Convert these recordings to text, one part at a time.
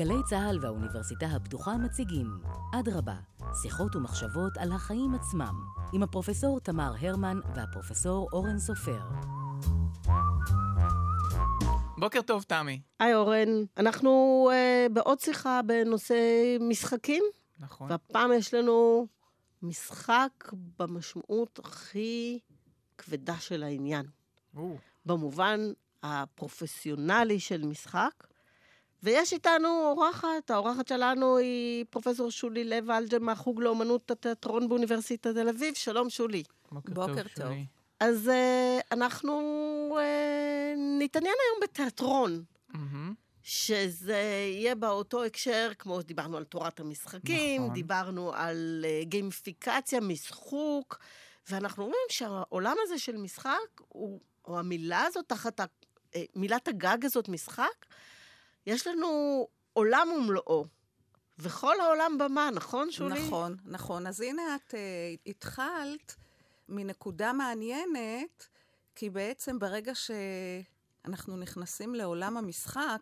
גלי צה"ל והאוניברסיטה הפתוחה מציגים אדרבה, שיחות ומחשבות על החיים עצמם, עם הפרופסור תמר הרמן והפרופסור אורן סופר. בוקר טוב, תמי. היי אורן, אנחנו uh, בעוד שיחה בנושא משחקים. נכון. והפעם יש לנו משחק במשמעות הכי כבדה של העניין. או, במובן הפרופסיונלי של משחק. ויש איתנו אורחת, האורחת שלנו היא פרופסור שולי לב אלג'ם מהחוג לאומנות התיאטרון באוניברסיטת תל אביב. שלום שולי. בוקר, בוקר טוב, טוב. שולי. אז uh, אנחנו uh, נתעניין היום בתיאטרון. מהמם. שזה יהיה באותו הקשר, כמו שדיברנו על תורת המשחקים, נכון. דיברנו על uh, גיימיפיקציה, משחוק, ואנחנו רואים שהעולם הזה של משחק, הוא, או המילה הזאת, תחת ה, אה, מילת הגג הזאת, משחק, יש לנו עולם ומלואו. וכל העולם במה, נכון, שולי? נכון, נכון. אז הנה את uh, התחלת מנקודה מעניינת, כי בעצם ברגע שאנחנו נכנסים לעולם המשחק,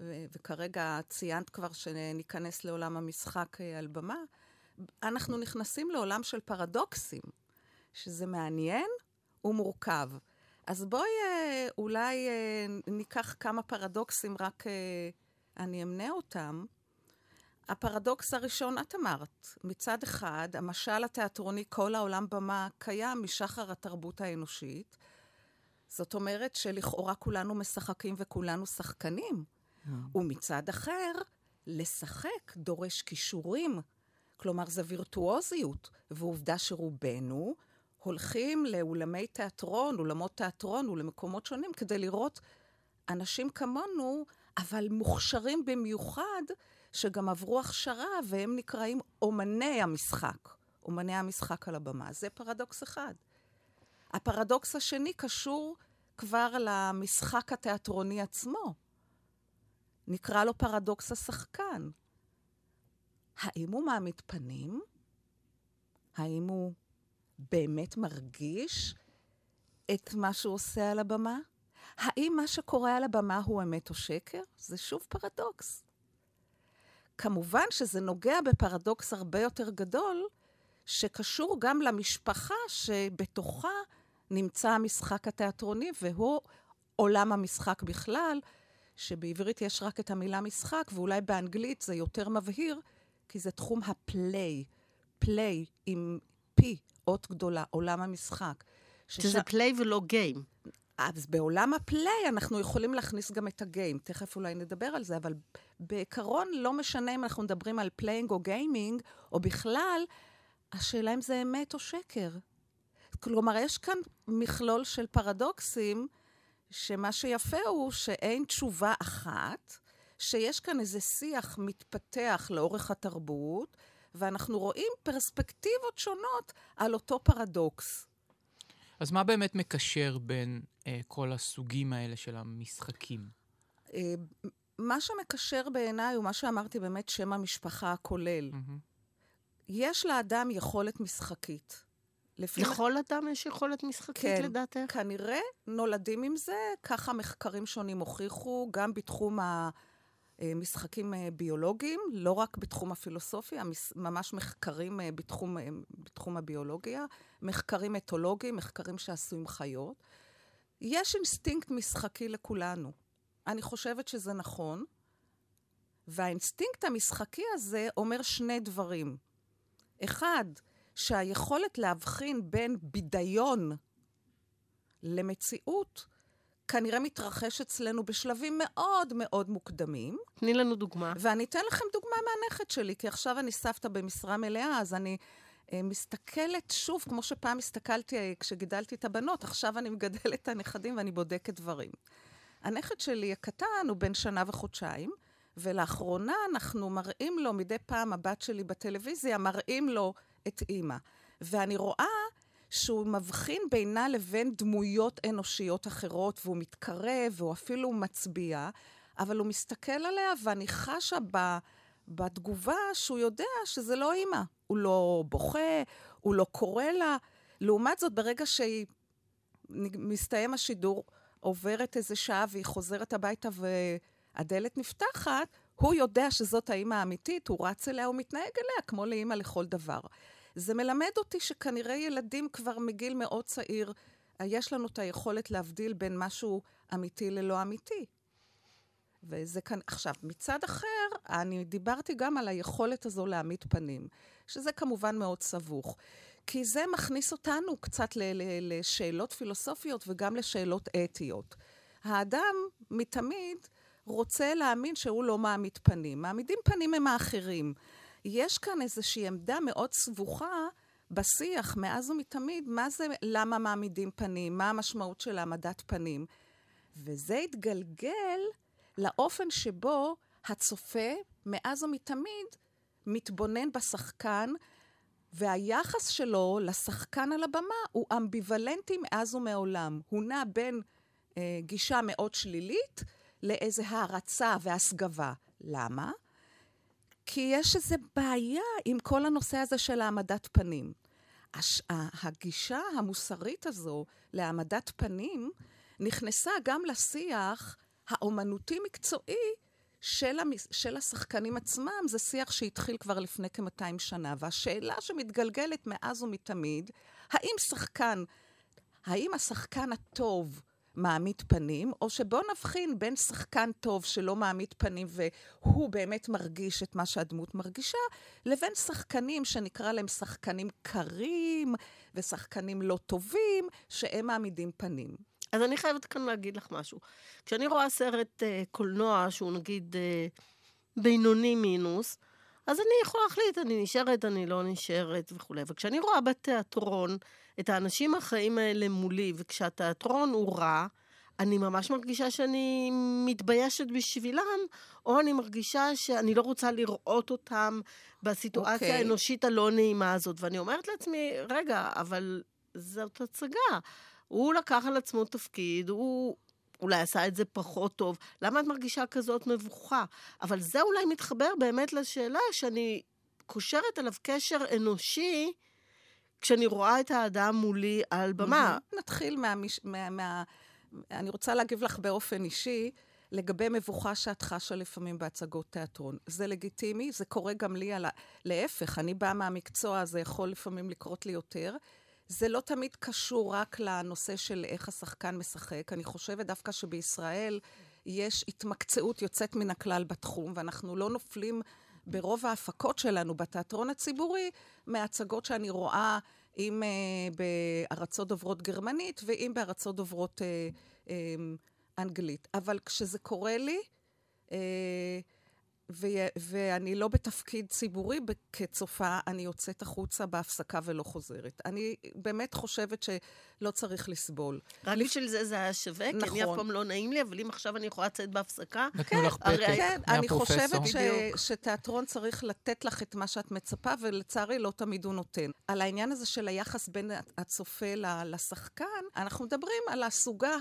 ו- וכרגע ציינת כבר שניכנס לעולם המשחק uh, על במה, אנחנו נכנסים לעולם של פרדוקסים, שזה מעניין ומורכב. אז בואי uh, אולי uh, ניקח כמה פרדוקסים, רק uh, אני אמנה אותם. הפרדוקס הראשון, את אמרת, מצד אחד, המשל התיאטרוני כל העולם במה קיים משחר התרבות האנושית. זאת אומרת שלכאורה כולנו משחקים וכולנו שחקנים. ומצד אחר, לשחק דורש כישורים. כלומר, זה וירטואוזיות. ועובדה שרובנו הולכים לאולמי תיאטרון, אולמות תיאטרון ולמקומות שונים כדי לראות אנשים כמונו, אבל מוכשרים במיוחד, שגם עברו הכשרה והם נקראים אומני המשחק. אומני המשחק על הבמה. זה פרדוקס אחד. הפרדוקס השני קשור כבר למשחק התיאטרוני עצמו. נקרא לו פרדוקס השחקן. האם הוא מעמיד פנים? האם הוא באמת מרגיש את מה שהוא עושה על הבמה? האם מה שקורה על הבמה הוא אמת או שקר? זה שוב פרדוקס. כמובן שזה נוגע בפרדוקס הרבה יותר גדול, שקשור גם למשפחה שבתוכה נמצא המשחק התיאטרוני, והוא עולם המשחק בכלל, שבעברית יש רק את המילה משחק, ואולי באנגלית זה יותר מבהיר, כי זה תחום ה play. play עם P, אות גדולה, עולם המשחק. שזה play ולא game. אז בעולם ה play אנחנו יכולים להכניס גם את ה game. תכף אולי נדבר על זה, אבל בעיקרון לא משנה אם אנחנו מדברים על playing או gaming, או בכלל, השאלה אם זה אמת או שקר. כלומר, יש כאן מכלול של פרדוקסים, שמה שיפה הוא שאין תשובה אחת, שיש כאן איזה שיח מתפתח לאורך התרבות, ואנחנו רואים פרספקטיבות שונות על אותו פרדוקס. אז מה באמת מקשר בין אה, כל הסוגים האלה של המשחקים? אה, מה שמקשר בעיניי הוא מה שאמרתי באמת שם המשפחה הכולל. מהמם. יש לאדם יכולת משחקית. לפי לכל אדם יש יכולת משחקית כן. לדעתך? כנראה נולדים עם זה, ככה מחקרים שונים הוכיחו, גם בתחום המשחקים אה, ביולוגיים, לא רק בתחום הפילוסופיה, ממש מחקרים אה, בתחום, אה, בתחום הביולוגיה, מחקרים אתולוגיים, מחקרים שעשו עם חיות. יש אינסטינקט משחקי לכולנו. אני חושבת שזה נכון, והאינסטינקט המשחקי הזה אומר שני דברים. אחד, שהיכולת להבחין בין בידיון למציאות כנראה מתרחש אצלנו בשלבים מאוד מאוד מוקדמים. תני לנו דוגמה. ואני אתן לכם דוגמה מהנכד שלי, כי עכשיו אני סבתא במשרה מלאה, אז אני אה, מסתכלת שוב, כמו שפעם הסתכלתי אה, כשגידלתי את הבנות, עכשיו אני מגדלת את הנכדים ואני בודקת דברים. הנכד שלי הקטן הוא בן שנה וחודשיים, ולאחרונה אנחנו מראים לו, מדי פעם הבת שלי בטלוויזיה, מראים לו את אימא. ואני רואה שהוא מבחין בינה לבין דמויות אנושיות אחרות, והוא מתקרב, והוא אפילו מצביע, אבל הוא מסתכל עליה, ואני חשה ב, בתגובה שהוא יודע שזה לא אימא. הוא לא בוכה, הוא לא קורא לה. לעומת זאת, ברגע שמסתיים השידור, עוברת איזה שעה והיא חוזרת הביתה והדלת נפתחת, הוא יודע שזאת האימא האמיתית, הוא רץ אליה, הוא מתנהג אליה כמו לאימא לכל דבר. זה מלמד אותי שכנראה ילדים כבר מגיל מאוד צעיר, יש לנו את היכולת להבדיל בין משהו אמיתי ללא אמיתי. וזה כאן, עכשיו, מצד אחר, אני דיברתי גם על היכולת הזו להעמיד פנים, שזה כמובן מאוד סבוך. כי זה מכניס אותנו קצת ל- ל- לשאלות פילוסופיות וגם לשאלות אתיות. האדם מתמיד רוצה להאמין שהוא לא מעמיד פנים. מעמידים פנים הם האחרים. יש כאן איזושהי עמדה מאוד סבוכה בשיח מאז ומתמיד, מה זה למה מעמידים פנים, מה המשמעות של העמדת פנים. וזה התגלגל לאופן שבו הצופה, מאז ומתמיד, מתבונן בשחקן, והיחס שלו לשחקן על הבמה הוא אמביוולנטי מאז ומעולם. הוא נע בין אה, גישה מאוד שלילית לאיזה הערצה והסגבה. למה? כי יש איזו בעיה עם כל הנושא הזה של העמדת פנים. הש... הגישה המוסרית הזו להעמדת פנים נכנסה גם לשיח האומנותי-מקצועי של, המס... של השחקנים עצמם. זה שיח שהתחיל כבר לפני כ-200 שנה, והשאלה שמתגלגלת מאז ומתמיד, האם שחקן, האם השחקן הטוב מעמיד פנים, או שבוא נבחין בין שחקן טוב שלא מעמיד פנים והוא באמת מרגיש את מה שהדמות מרגישה, לבין שחקנים שנקרא להם שחקנים קרים ושחקנים לא טובים, שהם מעמידים פנים. אז אני חייבת כאן להגיד לך משהו. כשאני רואה סרט uh, קולנוע שהוא נגיד uh, בינוני מינוס, אז אני יכולה להחליט, אני נשארת, אני לא נשארת וכולי. וכשאני רואה בתיאטרון את האנשים החיים האלה מולי, וכשהתיאטרון הוא רע, אני ממש מרגישה שאני מתביישת בשבילם, או אני מרגישה שאני לא רוצה לראות אותם בסיטואציה okay. אוקיי. האנושית הלא נעימה הזאת. ואני אומרת לעצמי, רגע, אבל זאת הצגה. הוא לקח על עצמו תפקיד, הוא אולי עשה את זה פחות טוב. למה את מרגישה כזאת מבוכה? אבל זה אולי מתחבר באמת לשאלה שאני קושרת אליו קשר אנושי כשאני רואה את האדם מולי על במה. נתחיל מהמש... מה... מה... אני רוצה להגיב לך באופן אישי. לגבי מבוכה שאת חשה לפעמים בהצגות תיאטרון. זה לגיטימי, זה קורה גם לי על ה... להפך, אני באה מהמקצוע, זה יכול לפעמים לקרות לי יותר. זה לא תמיד קשור רק לנושא של איך השחקן משחק. אני חושבת דווקא שבישראל יש התמקצעות יוצאת מן הכלל בתחום, ואנחנו לא נופלים ברוב ההפקות שלנו בתיאטרון הציבורי מהצגות שאני רואה, אם uh, בארצות דוברות גרמנית ואם בארצות דוברות uh, um, אנגלית. אבל כשזה קורה לי, uh, ו- ואני לא בתפקיד ציבורי כצופה, אני יוצאת החוצה בהפסקה ולא חוזרת. אני באמת חושבת שלא צריך לסבול. רק בשביל זה זה היה שווה, נכון. כי אני אף נכון. פעם לא נעים לי, אבל אם עכשיו אני יכולה לצאת בהפסקה... נתנו לך פתק כן, אני חושבת ש- שתיאטרון צריך לתת לך את מה שאת מצפה, ולצערי לא תמיד הוא נותן. על העניין הזה של היחס בין הצופה לשחקן, אנחנו מדברים על הסוגה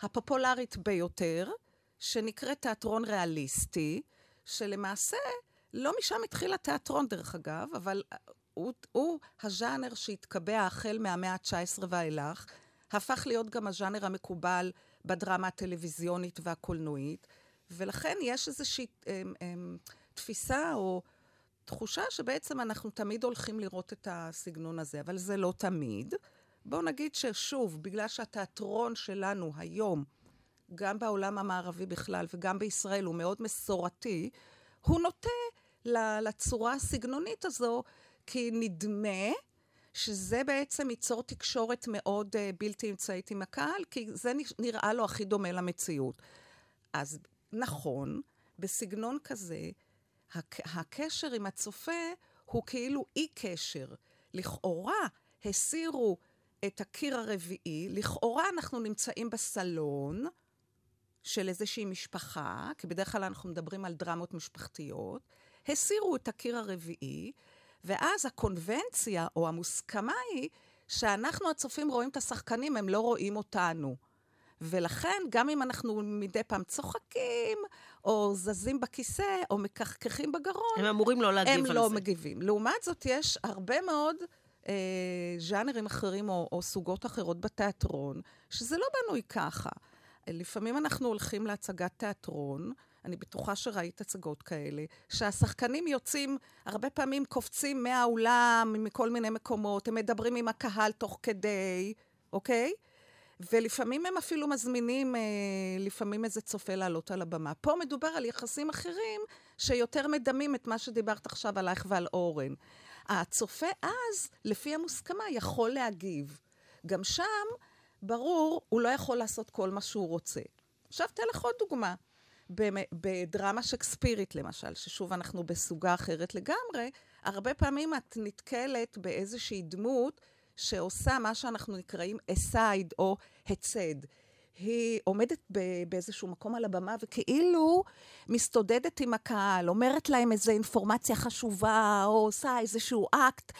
הפופולרית ביותר, שנקראת תיאטרון ריאליסטי. שלמעשה, לא משם התחיל התיאטרון דרך אגב, אבל הוא, הוא הז'אנר שהתקבע החל מהמאה ה-19 ואילך, הפך להיות גם הז'אנר המקובל בדרמה הטלוויזיונית והקולנועית, ולכן יש איזושהי אמ, אמ, תפיסה או תחושה שבעצם אנחנו תמיד הולכים לראות את הסגנון הזה, אבל זה לא תמיד. בואו נגיד ששוב, בגלל שהתיאטרון שלנו היום, גם בעולם המערבי בכלל וגם בישראל, הוא מאוד מסורתי, הוא נוטה לצורה הסגנונית הזו, כי נדמה שזה בעצם ייצור תקשורת מאוד uh, בלתי אמצעית עם הקהל, כי זה נראה לו הכי דומה למציאות. אז נכון, בסגנון כזה, הק- הקשר עם הצופה הוא כאילו אי קשר. לכאורה הסירו את הקיר הרביעי, לכאורה אנחנו נמצאים בסלון, של איזושהי משפחה, כי בדרך כלל אנחנו מדברים על דרמות משפחתיות, הסירו את הקיר הרביעי, ואז הקונבנציה או המוסכמה היא שאנחנו הצופים רואים את השחקנים, הם לא רואים אותנו. ולכן, גם אם אנחנו מדי פעם צוחקים, או זזים בכיסא, או מקחקחים בגרון, הם אמורים לא להגיב על לא זה. הם לא מגיבים. לעומת זאת, יש הרבה מאוד אה, ז'אנרים אחרים או, או סוגות אחרות בתיאטרון, שזה לא בנוי ככה. לפעמים אנחנו הולכים להצגת תיאטרון, אני בטוחה שראית הצגות כאלה, שהשחקנים יוצאים, הרבה פעמים קופצים מהאולם, מכל מיני מקומות, הם מדברים עם הקהל תוך כדי, אוקיי? ולפעמים הם אפילו מזמינים, אה, לפעמים איזה צופה לעלות על הבמה. פה מדובר על יחסים אחרים שיותר מדמים את מה שדיברת עכשיו עלייך ועל אורן. הצופה אז, לפי המוסכמה, יכול להגיב. גם שם, ברור, הוא לא יכול לעשות כל מה שהוא רוצה. עכשיו, אתן לך עוד דוגמה. בדרמה שקספירית, למשל, ששוב אנחנו בסוגה אחרת לגמרי, הרבה פעמים את נתקלת באיזושהי דמות שעושה מה שאנחנו נקראים אסייד או הצד. היא עומדת באיזשהו מקום על הבמה וכאילו מסתודדת עם הקהל, אומרת להם איזו אינפורמציה חשובה, או עושה איזשהו אקט,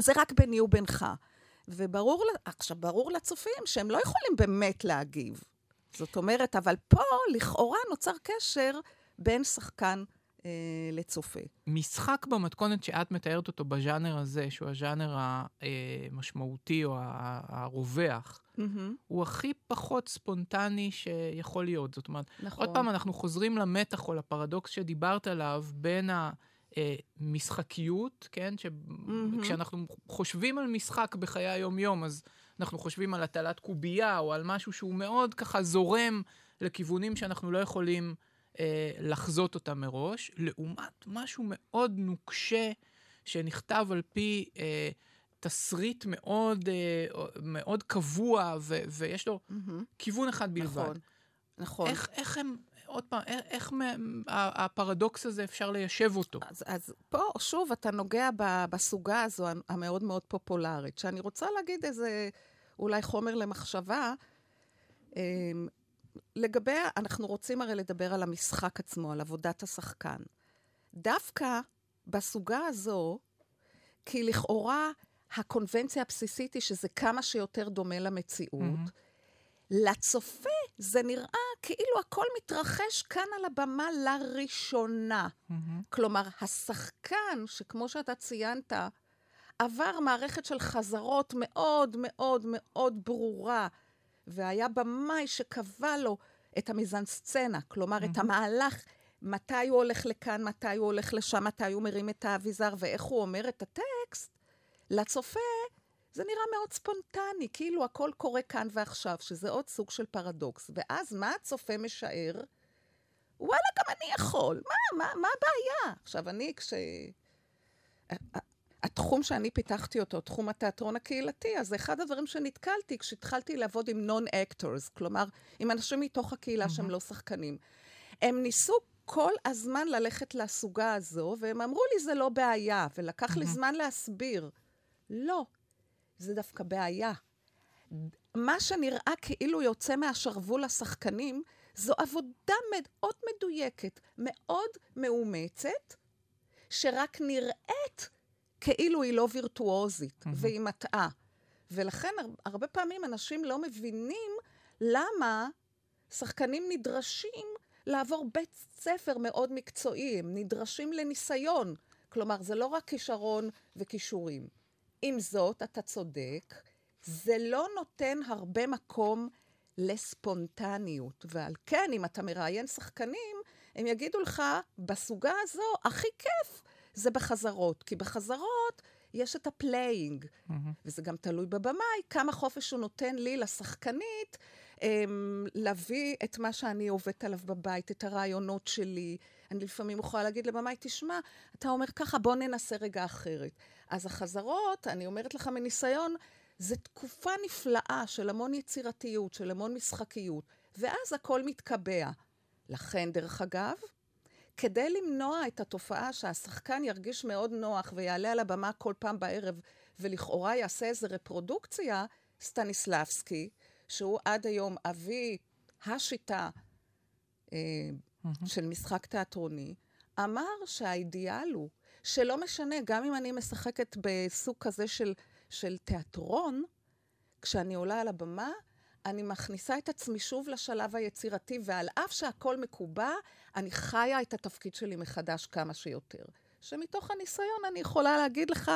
זה רק ביני ובינך. וברור, עכשיו, ברור לצופים שהם לא יכולים באמת להגיב. זאת אומרת, אבל פה לכאורה נוצר קשר בין שחקן אה, לצופה. משחק במתכונת שאת מתארת אותו בז'אנר הזה, שהוא הז'אנר המשמעותי או הרווח, mm-hmm. הוא הכי פחות ספונטני שיכול להיות. זאת אומרת, נכון. עוד פעם, אנחנו חוזרים למתח או לפרדוקס שדיברת עליו בין ה... משחקיות, כן? שכשאנחנו mm-hmm. חושבים על משחק בחיי היום-יום, אז אנחנו חושבים על הטלת קובייה או על משהו שהוא מאוד ככה זורם לכיוונים שאנחנו לא יכולים אה, לחזות אותם מראש, לעומת משהו מאוד נוקשה שנכתב על פי אה, תסריט מאוד, אה, מאוד קבוע, ו, ויש לו mm-hmm. כיוון אחד בלבד. נכון, נכון. איך, איך הם... עוד פעם, איך, איך הפרדוקס הזה אפשר ליישב אותו? אז, אז פה, שוב, אתה נוגע בסוגה הזו המאוד מאוד פופולרית, שאני רוצה להגיד איזה אולי חומר למחשבה. אמ, לגבי, אנחנו רוצים הרי לדבר על המשחק עצמו, על עבודת השחקן. דווקא בסוגה הזו, כי לכאורה הקונבנציה הבסיסית היא שזה כמה שיותר דומה למציאות, mm-hmm. לצופה זה נראה כאילו הכל מתרחש כאן על הבמה לראשונה. Mm-hmm. כלומר, השחקן, שכמו שאתה ציינת, עבר מערכת של חזרות מאוד מאוד מאוד ברורה, והיה במאי שקבע לו את המיזנסצנה, כלומר, mm-hmm. את המהלך, מתי הוא הולך לכאן, מתי הוא הולך לשם, מתי הוא מרים את האביזר, ואיך הוא אומר את הטקסט, לצופה זה נראה מאוד ספונטני, כאילו הכל קורה כאן ועכשיו, שזה עוד סוג של פרדוקס. ואז מה הצופה משער? וואלה, גם אני יכול. מה, מה, מה הבעיה? עכשיו, אני, כש... התחום שאני פיתחתי אותו, תחום התיאטרון הקהילתי, אז זה אחד הדברים שנתקלתי כשהתחלתי לעבוד עם non-actors, כלומר, עם אנשים מתוך הקהילה. שהם לא שחקנים. הם ניסו כל הזמן ללכת לסוגה הזו, והם אמרו לי, זה לא בעיה, ולקח. לי זמן להסביר. לא, זה דווקא בעיה. מה שנראה כאילו יוצא מהשרוול לשחקנים, זו עבודה מאוד מדויקת, מאוד מאומצת, שרק נראית כאילו היא לא וירטואוזית, mm-hmm. והיא מטעה. ולכן הרבה פעמים אנשים לא מבינים למה שחקנים נדרשים לעבור בית ספר מאוד מקצועי, הם נדרשים לניסיון. כלומר, זה לא רק כישרון וכישורים. עם זאת, אתה צודק, זה לא נותן הרבה מקום לספונטניות. ועל כן, אם אתה מראיין שחקנים, הם יגידו לך, בסוגה הזו, הכי כיף זה בחזרות. כי בחזרות יש את ה playing, mm-hmm. וזה גם תלוי בבמאי, כמה חופש הוא נותן לי, לשחקנית, אמ, להביא את מה שאני עובדת עליו בבית, את הרעיונות שלי. אני לפעמים יכולה להגיד לבמאי, תשמע, אתה אומר ככה, בוא ננסה רגע אחרת. אז החזרות, אני אומרת לך מניסיון, זו תקופה נפלאה של המון יצירתיות, של המון משחקיות, ואז הכל מתקבע. לכן, דרך אגב, כדי למנוע את התופעה שהשחקן ירגיש מאוד נוח ויעלה על הבמה כל פעם בערב ולכאורה יעשה איזו רפרודוקציה, סטניסלבסקי, שהוא עד היום אבי השיטה אה, mm-hmm. של משחק תיאטרוני, אמר שהאידיאל הוא שלא משנה, גם אם אני משחקת בסוג כזה של, של תיאטרון, כשאני עולה על הבמה, אני מכניסה את עצמי שוב לשלב היצירתי, ועל אף שהכל מקובע, אני חיה את התפקיד שלי מחדש כמה שיותר. שמתוך הניסיון אני יכולה להגיד לך,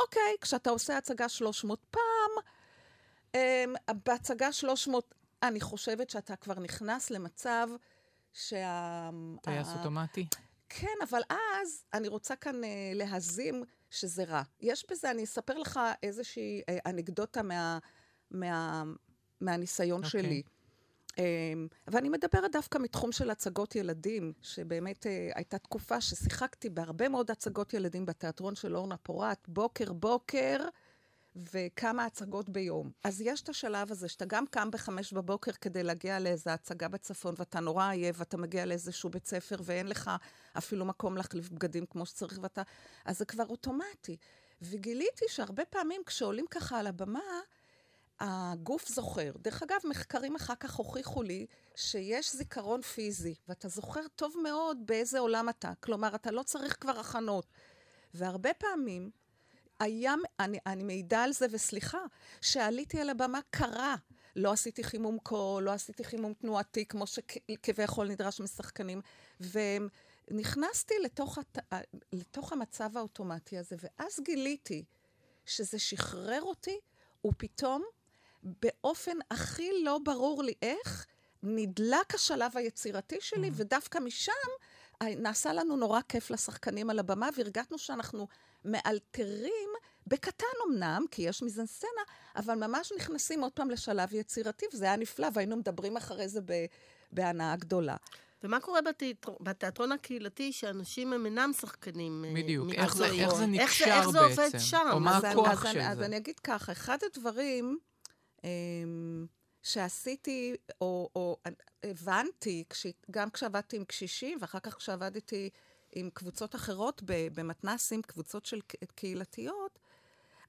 אוקיי, כשאתה עושה הצגה 300 פעם, אמ, בהצגה 300, אני חושבת שאתה כבר נכנס למצב שה... טייס ה- אוטומטי? כן, אבל אז אני רוצה כאן אה, להזים שזה רע. יש בזה, אני אספר לך איזושהי אה, אנקדוטה מה, מה, מהניסיון אוקיי. שלי. אה, ואני מדברת דווקא מתחום של הצגות ילדים, שבאמת אה, הייתה תקופה ששיחקתי בהרבה מאוד הצגות ילדים בתיאטרון של אורנה פורט, בוקר בוקר. וכמה הצגות ביום. אז יש את השלב הזה, שאתה גם קם בחמש בבוקר כדי להגיע לאיזו הצגה בצפון, ואתה נורא עייף, ואתה מגיע לאיזשהו בית ספר, ואין לך אפילו מקום להחליף בגדים כמו שצריך, ואתה... אז זה כבר אוטומטי. וגיליתי שהרבה פעמים כשעולים ככה על הבמה, הגוף זוכר. דרך אגב, מחקרים אחר כך הוכיחו לי שיש זיכרון פיזי, ואתה זוכר טוב מאוד באיזה עולם אתה. כלומר, אתה לא צריך כבר הכנות. והרבה פעמים היה, אני, אני מעידה על זה, וסליחה, שעליתי על הבמה קרה. לא עשיתי חימום קול, לא עשיתי חימום תנועתי, כמו שכביכול נדרש משחקנים. ונכנסתי לתוך, הת... לתוך המצב האוטומטי הזה, ואז גיליתי שזה שחרר אותי, ופתאום, באופן הכי לא ברור לי איך, נדלק השלב היצירתי שלי, mm-hmm. ודווקא משם נעשה לנו נורא כיף לשחקנים על הבמה, והרגשנו שאנחנו מאלתרים, בקטן אמנם, כי יש מזנסצנה, אבל ממש נכנסים עוד פעם לשלב יצירתי, וזה היה נפלא, והיינו מדברים אחרי זה בהנאה גדולה. ומה קורה בתיאטרון, בתיאטרון הקהילתי, שאנשים הם אינם שחקנים בדיוק, איך זה, איך זה נקשר איך זה, איך זה בעצם? עובד שם? או מה אז הכוח של אני, זה? אז אני אגיד ככה, אחד הדברים um, שעשיתי, או, או הבנתי, כש, גם כשעבדתי עם קשישים, ואחר כך כשעבדתי עם קבוצות אחרות במתנסים, קבוצות של קהילתיות,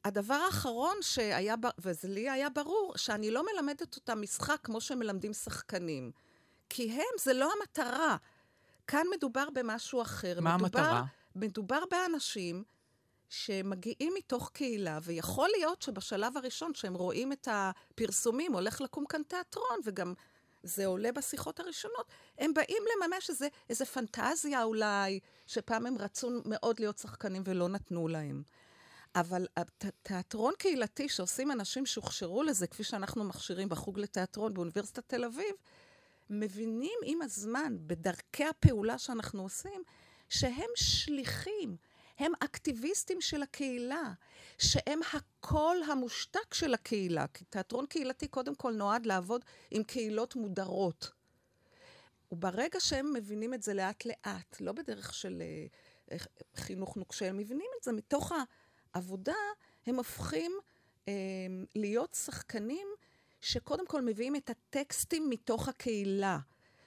הדבר האחרון שהיה, וזה לי היה ברור, שאני לא מלמדת אותם משחק כמו שמלמדים שחקנים. כי הם, זה לא המטרה. כאן מדובר במשהו אחר. מה מדובר, המטרה? מדובר באנשים שמגיעים מתוך קהילה, ויכול להיות שבשלב הראשון, שהם רואים את הפרסומים, הולך לקום כאן תיאטרון, וגם זה עולה בשיחות הראשונות, הם באים לממש איזה, איזה פנטזיה אולי, שפעם הם רצו מאוד להיות שחקנים ולא נתנו להם. אבל תיאטרון קהילתי שעושים אנשים שהוכשרו לזה, כפי שאנחנו מכשירים בחוג לתיאטרון באוניברסיטת תל אביב, מבינים עם הזמן, בדרכי הפעולה שאנחנו עושים, שהם שליחים, הם אקטיביסטים של הקהילה, שהם הקול המושתק של הקהילה. כי תיאטרון קהילתי קודם כל נועד לעבוד עם קהילות מודרות. וברגע שהם מבינים את זה לאט-לאט, לא בדרך של uh, חינוך נוקשה, הם מבינים את זה מתוך העבודה, הם הופכים uh, להיות שחקנים שקודם כל מביאים את הטקסטים מתוך הקהילה.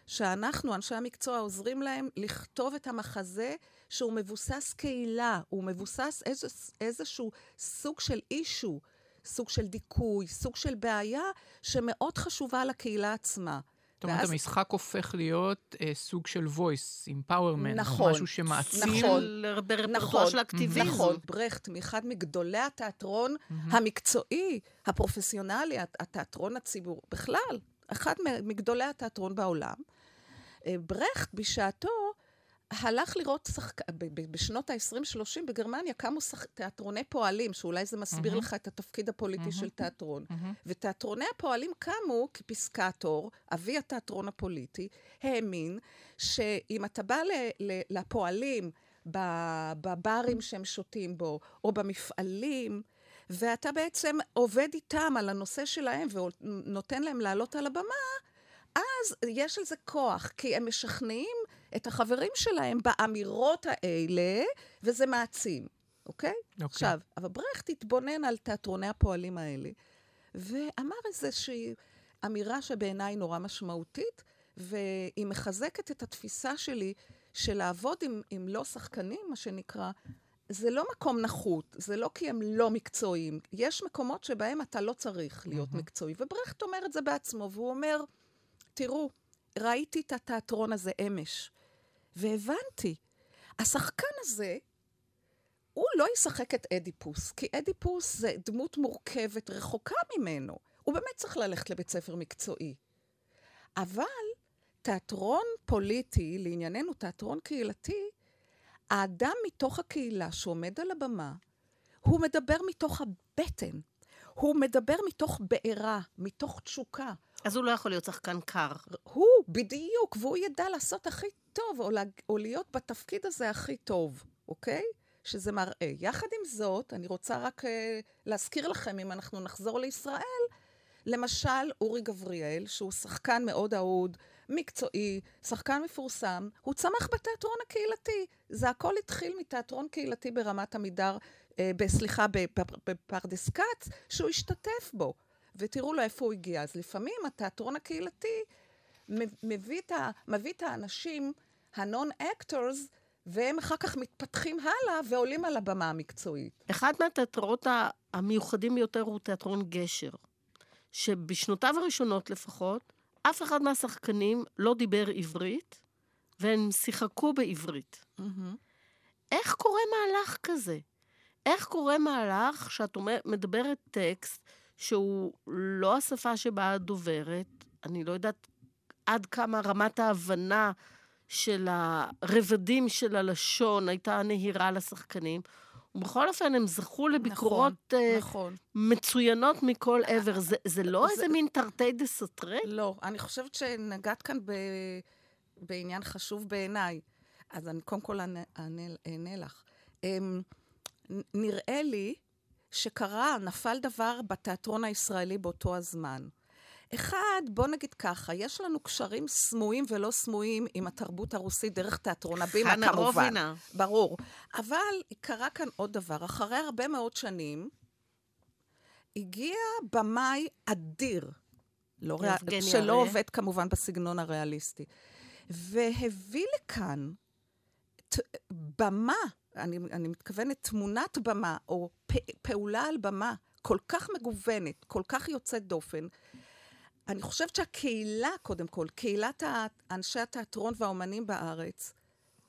שאנחנו, אנשי המקצוע, עוזרים להם לכתוב את המחזה שהוא מבוסס קהילה, הוא מבוסס איזה, איזשהו סוג של אישו, סוג של דיכוי, סוג של בעיה שמאוד חשובה לקהילה עצמה. זאת אומרת, ואז... המשחק הופך להיות אה, סוג של voice, empowerment, נכון, משהו שמעצים. נכון, נכון, של אקטיביזם. נכון, ברכט, מאחד מגדולי התיאטרון mm-hmm. המקצועי, הפרופסיונלי, התיאטרון הציבור, בכלל, אחד מגדולי התיאטרון בעולם. ברכט בשעתו הלך לראות שחק... בשנות ה-20-30 בגרמניה קמו שח... תיאטרוני פועלים, שאולי זה מסביר mm-hmm. לך את התפקיד הפוליטי mm-hmm. של תיאטרון. Mm-hmm. ותיאטרוני הפועלים קמו כפסקטור, אבי התיאטרון הפוליטי, האמין שאם אתה בא ל... ל... לפועלים בברים שהם שותים בו, או במפעלים, ואתה בעצם עובד איתם על הנושא שלהם ונותן להם לעלות על הבמה, אז יש לזה כוח, כי הם משכנעים את החברים שלהם באמירות האלה, וזה מעצים, אוקיי? אוקיי. עכשיו, אבל ברכט התבונן על תיאטרוני הפועלים האלה, ואמר איזושהי אמירה שבעיניי נורא משמעותית, והיא מחזקת את התפיסה שלי של לעבוד עם, עם לא שחקנים, מה שנקרא, זה לא מקום נחות, זה לא כי הם לא מקצועיים. יש מקומות שבהם אתה לא צריך להיות mm-hmm. מקצועי, וברכט אומר את זה בעצמו, והוא אומר, תראו, ראיתי את התיאטרון הזה אמש, והבנתי, השחקן הזה, הוא לא ישחק את אדיפוס, כי אדיפוס זה דמות מורכבת, רחוקה ממנו. הוא באמת צריך ללכת לבית ספר מקצועי. אבל תיאטרון פוליטי, לענייננו תיאטרון קהילתי, האדם מתוך הקהילה שעומד על הבמה, הוא מדבר מתוך הבטן. הוא מדבר מתוך בעירה, מתוך תשוקה. אז הוא לא יכול להיות שחקן קר. הוא בדיוק, והוא ידע לעשות הכי טוב, או, לה, או להיות בתפקיד הזה הכי טוב, אוקיי? שזה מראה. יחד עם זאת, אני רוצה רק uh, להזכיר לכם, אם אנחנו נחזור לישראל, למשל, אורי גבריאל, שהוא שחקן מאוד אהוד, מקצועי, שחקן מפורסם, הוא צמח בתיאטרון הקהילתי. זה הכל התחיל מתיאטרון קהילתי ברמת עמידר, אה, סליחה, בפרדס כץ, שהוא השתתף בו. ותראו לו איפה הוא הגיע. אז לפעמים התיאטרון הקהילתי מביא את, ה, מביא את האנשים, ה non-actors, והם אחר כך מתפתחים הלאה ועולים על הבמה המקצועית. אחד מהתיאטראות המיוחדים ביותר הוא תיאטרון גשר, שבשנותיו הראשונות לפחות, אף אחד מהשחקנים לא דיבר עברית, והם שיחקו בעברית. Mm-hmm. איך קורה מהלך כזה? איך קורה מהלך שאת מדברת טקסט שהוא לא השפה שבה את דוברת, אני לא יודעת עד כמה רמת ההבנה של הרבדים של הלשון הייתה נהירה לשחקנים. ובכל אופן, הם זכו לביקורות נכון, uh, נכון. מצוינות מכל עבר. זה, זה לא זה... איזה מין תרתי דה סוטרה? לא, אני חושבת שנגעת כאן ב... בעניין חשוב בעיניי. אז אני קודם כל אענה לך. Um, נראה לי שקרה, נפל דבר בתיאטרון הישראלי באותו הזמן. אחד, בוא נגיד ככה, יש לנו קשרים סמויים ולא סמויים עם התרבות הרוסית דרך תיאטרון הבימה, כמובן. חנה רובינה. ברור. אבל קרה כאן עוד דבר. אחרי הרבה מאוד שנים, הגיע במאי אדיר, לא ריאל... שלא הרי. עובד כמובן בסגנון הריאליסטי, והביא לכאן ת... במה, אני, אני מתכוונת תמונת במה, או פ... פעולה על במה, כל כך מגוונת, כל כך יוצאת דופן, אני חושבת שהקהילה, קודם כל, קהילת אנשי התיאטרון והאומנים בארץ,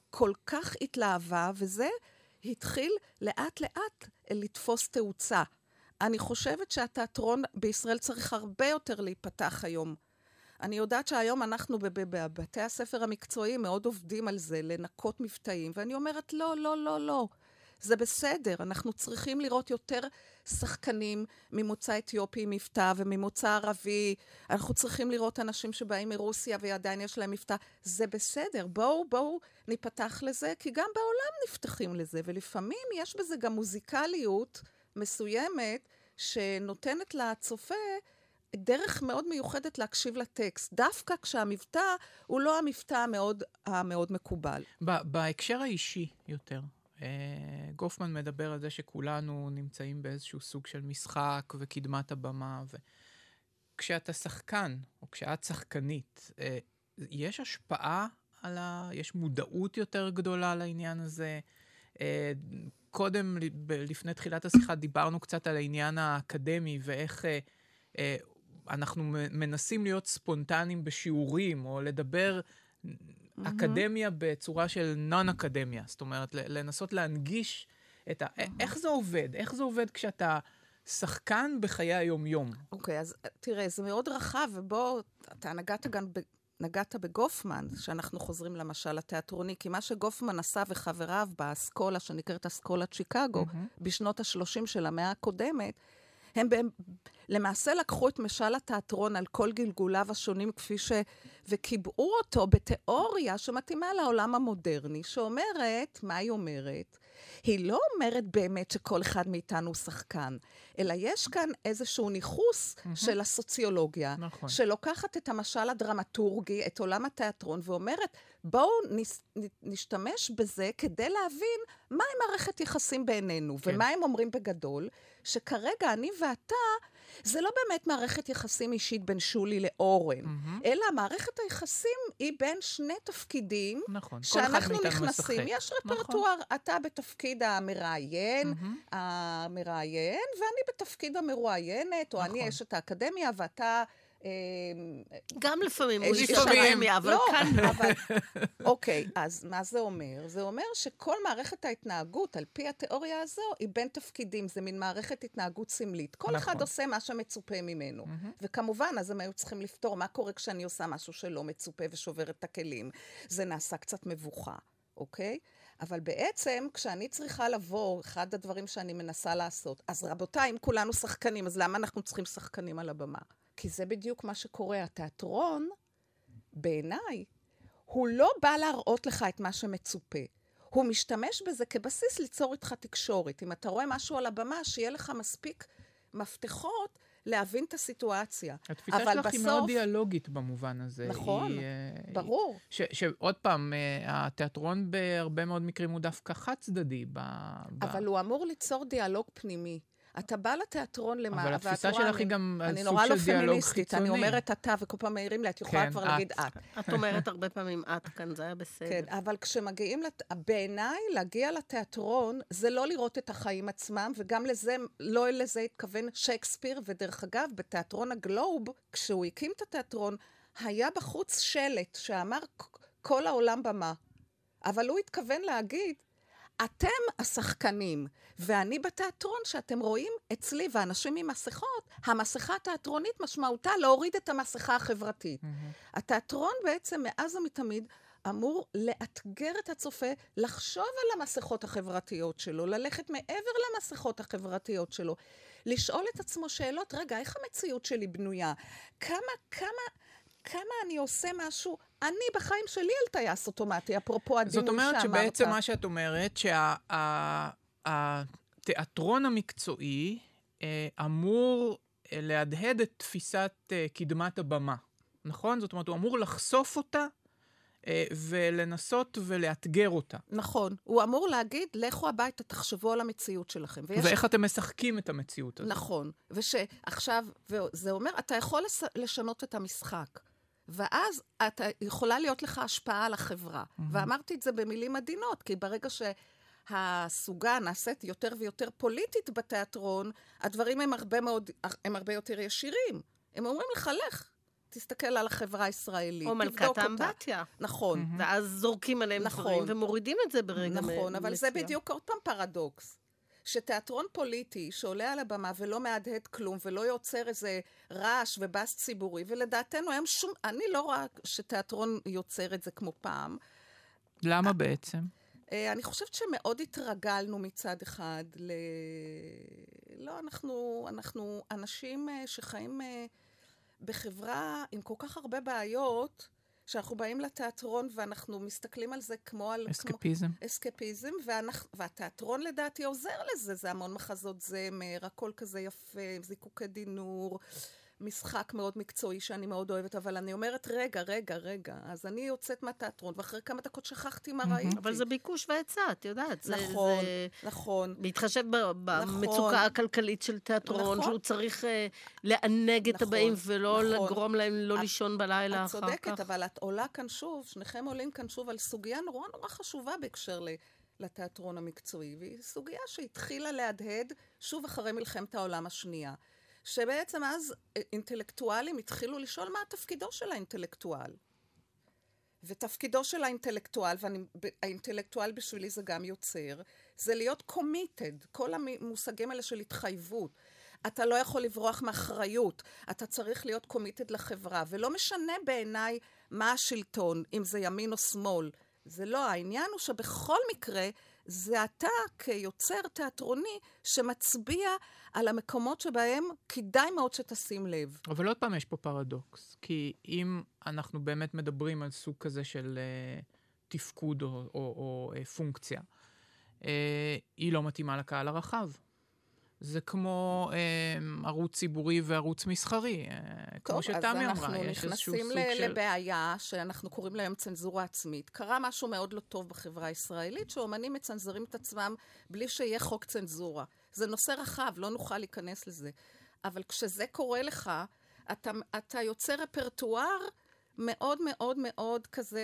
כל כך התלהבה, וזה התחיל לאט-לאט לתפוס תאוצה. אני חושבת שהתיאטרון בישראל צריך הרבה יותר להיפתח היום. אני יודעת שהיום אנחנו בבתי הספר המקצועיים מאוד עובדים על זה, לנקות מבטאים, ואני אומרת, לא, לא, לא, לא. זה בסדר, אנחנו צריכים לראות יותר שחקנים ממוצא אתיופי עם מבטא וממוצא ערבי. אנחנו צריכים לראות אנשים שבאים מרוסיה ועדיין יש להם מבטא. זה בסדר, בואו, בואו ניפתח לזה, כי גם בעולם נפתחים לזה, ולפעמים יש בזה גם מוזיקליות מסוימת שנותנת לצופה דרך מאוד מיוחדת להקשיב לטקסט, דווקא כשהמבטא הוא לא המבטא המאוד, המאוד מקובל. בהקשר האישי יותר, גופמן מדבר על זה שכולנו נמצאים באיזשהו סוג של משחק וקדמת הבמה, וכשאתה שחקן, או כשאת שחקנית, אה, יש השפעה על ה... יש מודעות יותר גדולה לעניין הזה. אה, קודם, לפני תחילת השיחה, דיברנו קצת על העניין האקדמי ואיך אנחנו מנסים להיות ספונטניים בשיעורים, או לדבר mm-hmm. אקדמיה בצורה של נון-אקדמיה. זאת אומרת, לנסות להנגיש את ה... Mm-hmm. איך זה עובד? איך זה עובד כשאתה שחקן בחיי היום-יום? אוקיי, okay, אז תראה, זה מאוד רחב, ובוא, אתה נגעת גם ב... נגעת בגופמן, שאנחנו חוזרים למשל לתיאטרוני, כי מה שגופמן עשה וחבריו באסכולה, שנקראת אסכולת שיקגו, mm-hmm. בשנות ה-30 של המאה הקודמת, הם למעשה לקחו את משל התיאטרון על כל גלגוליו השונים כפי ש... וקיבעו אותו בתיאוריה שמתאימה לעולם המודרני, שאומרת, מה היא אומרת? היא לא אומרת באמת שכל אחד מאיתנו הוא שחקן, אלא יש כאן איזשהו ניכוס mm-hmm. של הסוציולוגיה, נכון. שלוקחת את המשל הדרמטורגי, את עולם התיאטרון, ואומרת, בואו נס, נשתמש בזה כדי להבין מהי מערכת יחסים בינינו, כן. ומה הם אומרים בגדול, שכרגע אני ואתה זה לא באמת מערכת יחסים אישית בין שולי לאורן, mm-hmm. אלא מערכת היחסים היא בין שני תפקידים, נכון, שאנחנו נכנסים, יש רפרטואר, נכון. אתה בתפקיד המראיין, mm-hmm. המראיין, ואני בתפקיד המרואיינת, או נכון. אני אשת האקדמיה, ואתה... אמ, גם לפעמים הוא איש אקדמיה, אבל לא, כאן... אבל... אוקיי, אז מה זה אומר? זה אומר שכל מערכת ההתנהגות, על פי התיאוריה הזו, היא בין תפקידים. זה מין מערכת התנהגות סמלית. כל אחד נכון. עושה מה שמצופה ממנו. וכמובן, אז הם היו צריכים לפתור מה קורה כשאני עושה משהו שלא מצופה ושובר את הכלים. זה נעשה קצת מבוכה, אוקיי? אבל בעצם, כשאני צריכה לבוא, אחד הדברים שאני מנסה לעשות, אז רבותיי, אם כולנו שחקנים, אז למה אנחנו צריכים שחקנים על הבמה? כי זה בדיוק מה שקורה. התיאטרון, בעיניי, הוא לא בא להראות לך את מה שמצופה. הוא משתמש בזה כבסיס ליצור איתך תקשורת. אם אתה רואה משהו על הבמה, שיהיה לך מספיק מפתחות להבין את הסיטואציה. התפיסה שלך בסוף... היא מאוד דיאלוגית במובן הזה. נכון, היא, אה, ברור. ש, שעוד פעם, אה, התיאטרון בהרבה מאוד מקרים הוא דווקא חד-צדדי. ב, אבל ב... הוא אמור ליצור דיאלוג פנימי. אתה בא לתיאטרון למה, אבל התפיסה שלך היא גם סוג של דיאלוג חיצוני. אני נורא לא פמיניסטית, אני אומרת אתה, וכל פעם מעירים לי, את יכולה כן, כבר את. להגיד את. את אומרת הרבה פעמים את כאן, זה היה בסדר. כן, אבל כשמגיעים, לת... בעיניי, להגיע לתיאטרון, זה לא לראות את החיים עצמם, וגם לזה, לא לזה התכוון שייקספיר, ודרך אגב, בתיאטרון הגלוב, כשהוא הקים את התיאטרון, היה בחוץ שלט שאמר כל העולם במה. אבל הוא התכוון להגיד, אתם השחקנים, ואני בתיאטרון שאתם רואים אצלי, ואנשים עם מסכות, המסכה התיאטרונית משמעותה להוריד את המסכה החברתית. Mm-hmm. התיאטרון בעצם מאז ומתמיד אמור לאתגר את הצופה לחשוב על המסכות החברתיות שלו, ללכת מעבר למסכות החברתיות שלו, לשאול את עצמו שאלות, רגע, איך המציאות שלי בנויה? כמה, כמה... כמה אני עושה משהו, אני בחיים שלי על טייס אוטומטי, אפרופו הדימוי שאמרת. זאת אומרת שבעצם מה שאת אומרת, שהתיאטרון המקצועי אה, אמור אה, להדהד את תפיסת אה, קדמת הבמה, נכון? זאת אומרת, הוא אמור לחשוף אותה ולנסות ולאתגר אותה. נכון. הוא אמור להגיד, לכו הביתה, תחשבו על המציאות שלכם. ויש... ואיך אתם משחקים את המציאות הזאת. נכון. ושעכשיו, וזה אומר, אתה יכול לשנות את המשחק. ואז אתה, יכולה להיות לך השפעה על החברה. Mm-hmm. ואמרתי את זה במילים עדינות, כי ברגע שהסוגה נעשית יותר ויותר פוליטית בתיאטרון, הדברים הם הרבה, מאוד, הם הרבה יותר ישירים. הם אומרים לך, לך, תסתכל על החברה הישראלית, או מלכת האמבטיה. נכון. Mm-hmm. ואז זורקים עליהם נכון. דברים ומורידים את זה ברגע. נכון, אבל זה בדיוק עוד פעם פרדוקס. שתיאטרון פוליטי שעולה על הבמה ולא מהדהד כלום ולא יוצר איזה רעש ובאס ציבורי, ולדעתנו היום שום... אני לא רואה שתיאטרון יוצר את זה כמו פעם. למה בעצם? אה, אני חושבת שמאוד התרגלנו מצד אחד ל... לא, אנחנו, אנחנו אנשים אה, שחיים אה, בחברה עם כל כך הרבה בעיות, שאנחנו באים לתיאטרון ואנחנו מסתכלים על זה כמו על... אסקפיזם. כמו, אסקפיזם, ואנחנו, והתיאטרון לדעתי עוזר לזה, זה המון מחזות זמר, הכל כזה יפה, זיקוקי דינור. משחק מאוד מקצועי שאני מאוד אוהבת, אבל אני אומרת, רגע, רגע, רגע, אז אני יוצאת מהתיאטרון, ואחרי כמה דקות שכחתי מה ראיתי. אבל זה ביקוש והיצע, את יודעת. נכון, נכון. להתחשב במצוקה נכון. הכלכלית של תיאטרון, נכון. שהוא צריך אה, לענג את הבאים, ולא לגרום להם לא לישון בלילה אחר כך. את צודקת, אבל את עולה כאן שוב, שניכם עולים כאן שוב על סוגיה נורא נורא חשובה בהקשר לתיאטרון המקצועי, והיא סוגיה שהתחילה להדהד שוב אחרי מלחמת העולם השנייה. שבעצם אז אה, אינטלקטואלים התחילו לשאול מה תפקידו של האינטלקטואל. ותפקידו של האינטלקטואל, והאינטלקטואל בשבילי זה גם יוצר, זה להיות קומיטד, כל המושגים האלה של התחייבות. אתה לא יכול לברוח מאחריות, אתה צריך להיות קומיטד לחברה, ולא משנה בעיניי מה השלטון, אם זה ימין או שמאל. זה לא, העניין הוא שבכל מקרה זה אתה כיוצר תיאטרוני שמצביע על המקומות שבהם כדאי מאוד שתשים לב. אבל עוד פעם יש פה פרדוקס, כי אם אנחנו באמת מדברים על סוג כזה של uh, תפקוד או, או, או uh, פונקציה, uh, היא לא מתאימה לקהל הרחב. זה כמו אה, ערוץ ציבורי וערוץ מסחרי, אה, כמו שתמי אמרה, יש איזשהו סוג של... טוב, אז אנחנו נכנסים לבעיה שאנחנו קוראים להם צנזורה עצמית. קרה משהו מאוד לא טוב בחברה הישראלית, שאומנים מצנזרים את עצמם בלי שיהיה חוק צנזורה. זה נושא רחב, לא נוכל להיכנס לזה. אבל כשזה קורה לך, אתה, אתה יוצר רפרטואר מאוד מאוד מאוד כזה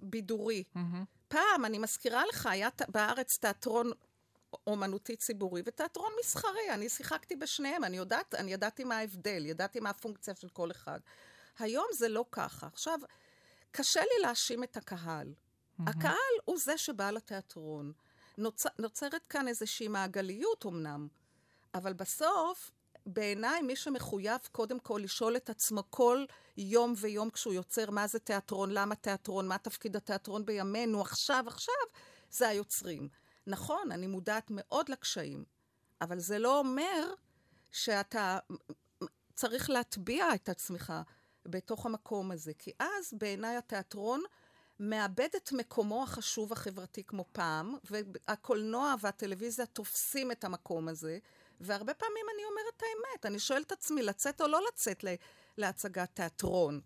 בידורי. Mm-hmm. פעם, אני מזכירה לך, היה בארץ תיאטרון אומנותי ציבורי ותיאטרון מסחרי. אני שיחקתי בשניהם, אני יודעת, אני ידעתי מה ההבדל, ידעתי מה הפונקציה של כל אחד. היום זה לא ככה. עכשיו, קשה לי להאשים את הקהל. Mm-hmm. הקהל הוא זה שבא לתיאטרון. נוצ... נוצרת כאן איזושהי מעגליות אמנם, אבל בסוף, בעיניי מי שמחויב קודם כל לשאול את עצמו כל יום ויום כשהוא יוצר מה זה תיאטרון, למה תיאטרון, מה תפקיד התיאטרון בימינו, עכשיו, עכשיו, זה היוצרים. נכון, אני מודעת מאוד לקשיים, אבל זה לא אומר שאתה צריך להטביע את עצמך בתוך המקום הזה. כי אז בעיניי התיאטרון מאבד את מקומו החשוב החברתי כמו פעם, והקולנוע והטלוויזיה תופסים את המקום הזה, והרבה פעמים אני אומרת את האמת, אני שואלת את עצמי, לצאת או לא לצאת להצגת תיאטרון?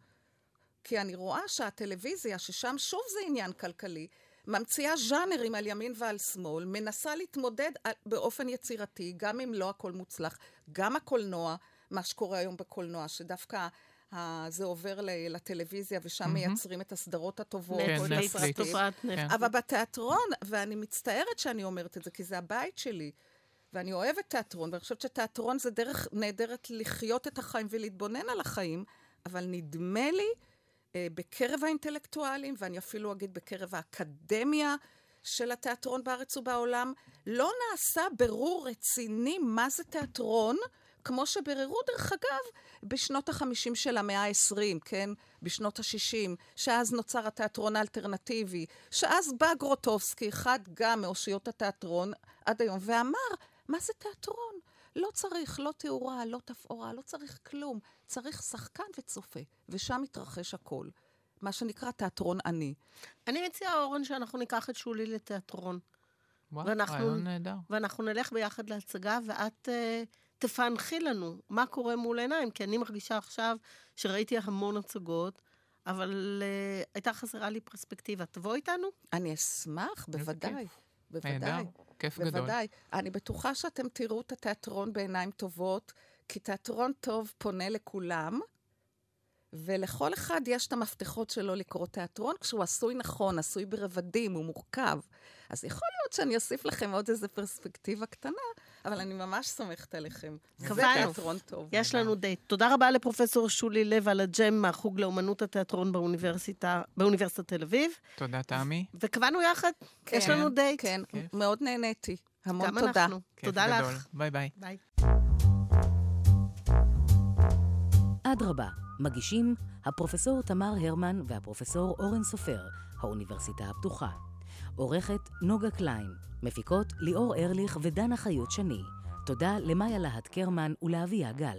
כי אני רואה שהטלוויזיה, ששם שוב זה עניין כלכלי, ממציאה ז'אנרים על ימין ועל שמאל, מנסה להתמודד באופן יצירתי, גם אם לא הכל מוצלח, גם הקולנוע, מה שקורה היום בקולנוע, שדווקא זה עובר לטלוויזיה, ושם mm-hmm. מייצרים את הסדרות הטובות. כן, נטפליקס. כן. אבל בתיאטרון, ואני מצטערת שאני אומרת את זה, כי זה הבית שלי, ואני אוהבת תיאטרון, ואני חושבת שתיאטרון זה דרך נהדרת לחיות את החיים ולהתבונן על החיים, אבל נדמה לי, אה, בקרב האינטלקטואלים, ואני אפילו אגיד בקרב האקדמיה של התיאטרון בארץ ובעולם, לא נעשה ברור רציני מה זה תיאטרון, כמו שבררו, דרך אגב, בשנות החמישים של המאה ה-20, כן? בשנות ה-60, שאז נוצר התיאטרון האלטרנטיבי, שאז בא גרוטובסקי, אחד גם מאושיות התיאטרון עד היום, ואמר, מה זה תיאטרון? לא צריך לא תאורה, לא תפאורה, לא צריך כלום. צריך שחקן וצופה, ושם מתרחש הכל. מה שנקרא תיאטרון עני. אני מציעה, אורן, שאנחנו ניקח את שולי לתיאטרון. וואו, רעיון נהדר. ואנחנו נלך ביחד להצגה, ואת... uh, תפענחי לנו מה קורה מול העיניים, כי אני מרגישה עכשיו שראיתי המון הצגות, אבל uh, הייתה חסרה לי פרספקטיבה. תבוא איתנו? אני אשמח, בוודאי. בוודאי. כיף בוודאי. גדול. בוודאי. אני בטוחה שאתם תראו את התיאטרון בעיניים טובות, כי תיאטרון טוב פונה לכולם, ולכל אחד יש את המפתחות שלו לקרוא תיאטרון, כשהוא עשוי נכון, עשוי ברבדים, הוא מורכב. אז יכול להיות שאני אוסיף לכם עוד איזו פרספקטיבה קטנה, אבל אני ממש סומכת עליכם. זה תיאטרון טוב. יש לנו דייט. תודה רבה לפרופסור שולי לב אלג'ם מהחוג לאומנות התיאטרון באוניברסיטה, באוניברסיטת תל אביב. תודה, תמי. וקבענו יחד, כן, יש לנו דייט. כן. מאוד נהניתי. המון גם תודה. אנחנו. תודה גדול. לך. ביי ביי. ביי. אדרבה, מגישים הפרופסור תמר הרמן והפרופסור אורן סופר, האוניברסיטה הפתוחה. עורכת נוגה קליין, מפיקות ליאור ארליך ודנה חיות שני. תודה למאיה להט קרמן ולאביה גל.